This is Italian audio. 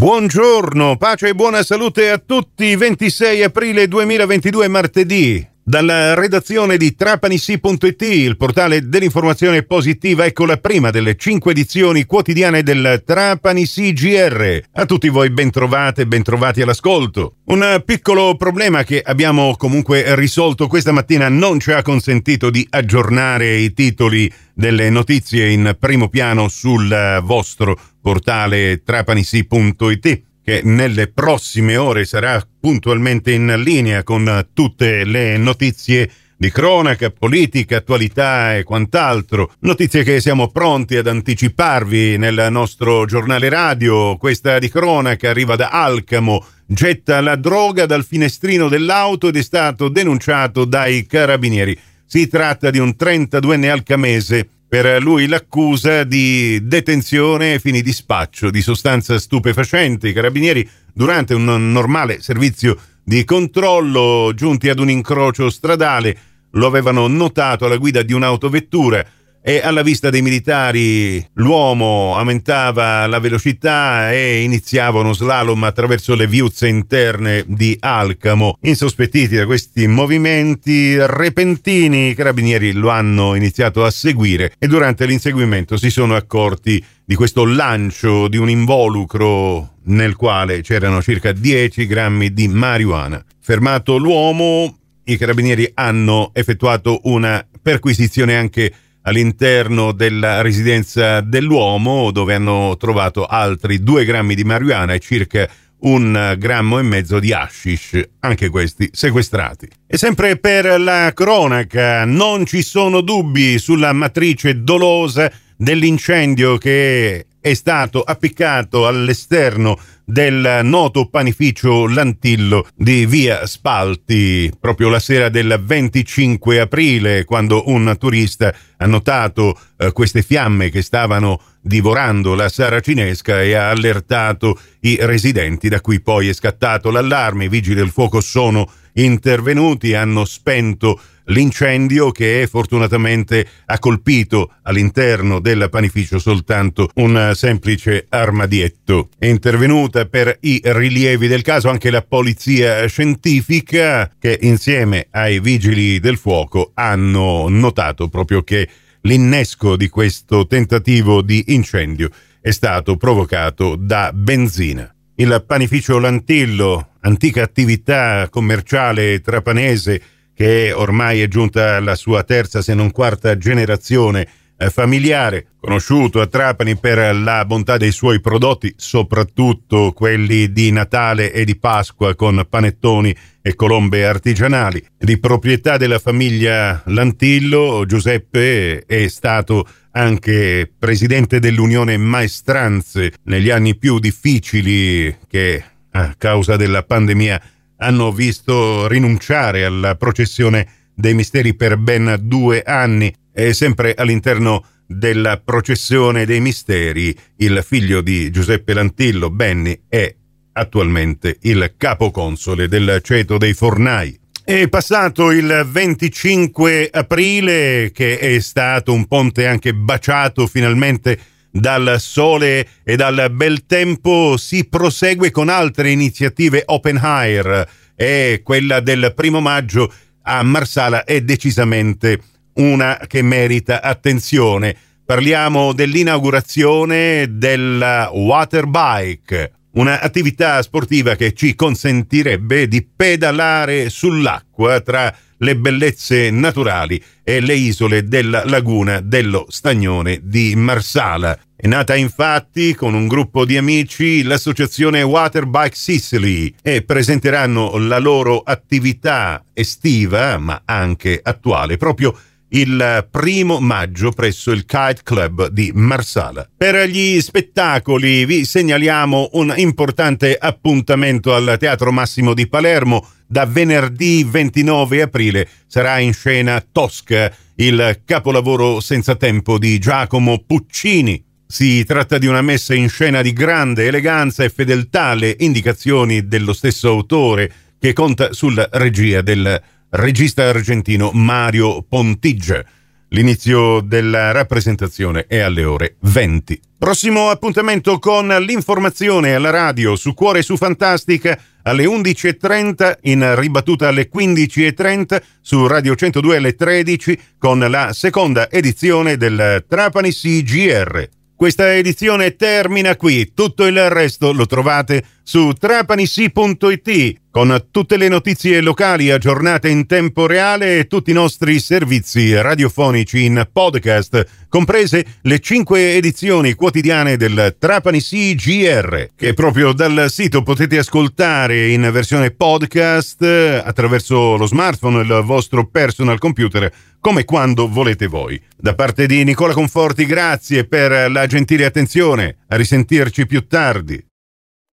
Buongiorno, pace e buona salute a tutti. 26 aprile 2022, martedì. Dalla redazione di trapanissi.it, il portale dell'informazione positiva, ecco la prima delle cinque edizioni quotidiane del Trapanissi GR. A tutti voi bentrovate bentrovati all'ascolto. Un piccolo problema che abbiamo comunque risolto questa mattina non ci ha consentito di aggiornare i titoli delle notizie in primo piano sul vostro portale trapanissi.it che nelle prossime ore sarà puntualmente in linea con tutte le notizie di cronaca, politica, attualità e quant'altro. Notizie che siamo pronti ad anticiparvi nel nostro giornale radio. Questa di cronaca arriva da Alcamo, getta la droga dal finestrino dell'auto ed è stato denunciato dai carabinieri. Si tratta di un 32enne alcamese per lui l'accusa di detenzione e fini di spaccio di sostanza stupefacente. I carabinieri, durante un normale servizio di controllo, giunti ad un incrocio stradale, lo avevano notato alla guida di un'autovettura e alla vista dei militari l'uomo aumentava la velocità e iniziava uno slalom attraverso le viuzze interne di Alcamo. Insospettiti da questi movimenti repentini, i carabinieri lo hanno iniziato a seguire e durante l'inseguimento si sono accorti di questo lancio di un involucro nel quale c'erano circa 10 grammi di marijuana. Fermato l'uomo, i carabinieri hanno effettuato una perquisizione anche all'interno della residenza dell'uomo dove hanno trovato altri due grammi di marijuana e circa un grammo e mezzo di hashish, anche questi sequestrati. E sempre per la cronaca, non ci sono dubbi sulla matrice dolosa dell'incendio che è stato appiccato all'esterno del noto panificio Lantillo di via Spalti, proprio la sera del 25 aprile, quando un turista ha notato eh, queste fiamme che stavano divorando la saracinesca e ha allertato i residenti, da cui poi è scattato l'allarme. I vigili del fuoco sono intervenuti, hanno spento l'incendio che fortunatamente ha colpito all'interno del panificio soltanto un semplice armadietto. È intervenuta per i rilievi del caso anche la polizia scientifica che insieme ai vigili del fuoco hanno notato proprio che l'innesco di questo tentativo di incendio è stato provocato da benzina. Il panificio Lantillo, antica attività commerciale trapanese che ormai è giunta alla sua terza se non quarta generazione eh, familiare, conosciuto a Trapani per la bontà dei suoi prodotti, soprattutto quelli di Natale e di Pasqua con panettoni e colombe artigianali. Di proprietà della famiglia Lantillo, Giuseppe è stato anche presidente dell'Unione Maestranze negli anni più difficili che a causa della pandemia hanno visto rinunciare alla processione dei misteri per ben due anni e sempre all'interno della processione dei misteri il figlio di Giuseppe Lantillo, Benny, è attualmente il capoconsole del ceto dei fornai. È passato il 25 aprile che è stato un ponte anche baciato finalmente dal sole e dal bel tempo si prosegue con altre iniziative open air e quella del primo maggio a Marsala è decisamente una che merita attenzione. Parliamo dell'inaugurazione della water bike, un'attività sportiva che ci consentirebbe di pedalare sull'acqua tra le bellezze naturali e le isole della laguna dello Stagnone di Marsala. È nata infatti con un gruppo di amici l'associazione Waterbike Sicily e presenteranno la loro attività estiva, ma anche attuale, proprio il primo maggio presso il Kite Club di Marsala. Per gli spettacoli vi segnaliamo un importante appuntamento al Teatro Massimo di Palermo. Da venerdì 29 aprile sarà in scena Tosca, il capolavoro senza tempo di Giacomo Puccini. Si tratta di una messa in scena di grande eleganza e fedeltà alle indicazioni dello stesso autore che conta sulla regia del regista argentino Mario Pontigia. L'inizio della rappresentazione è alle ore 20. Prossimo appuntamento con l'informazione alla radio su Cuore su Fantastica alle 11.30, in ribattuta alle 15.30 su Radio 102 alle 13 con la seconda edizione del Trapani CGR. Questa edizione termina qui, tutto il resto lo trovate su trapanisi.it con tutte le notizie locali aggiornate in tempo reale e tutti i nostri servizi radiofonici in podcast, comprese le cinque edizioni quotidiane del Trapani CGR, che proprio dal sito potete ascoltare in versione podcast attraverso lo smartphone e il vostro personal computer come quando volete voi. Da parte di Nicola Conforti, grazie per la gentile attenzione. A risentirci più tardi.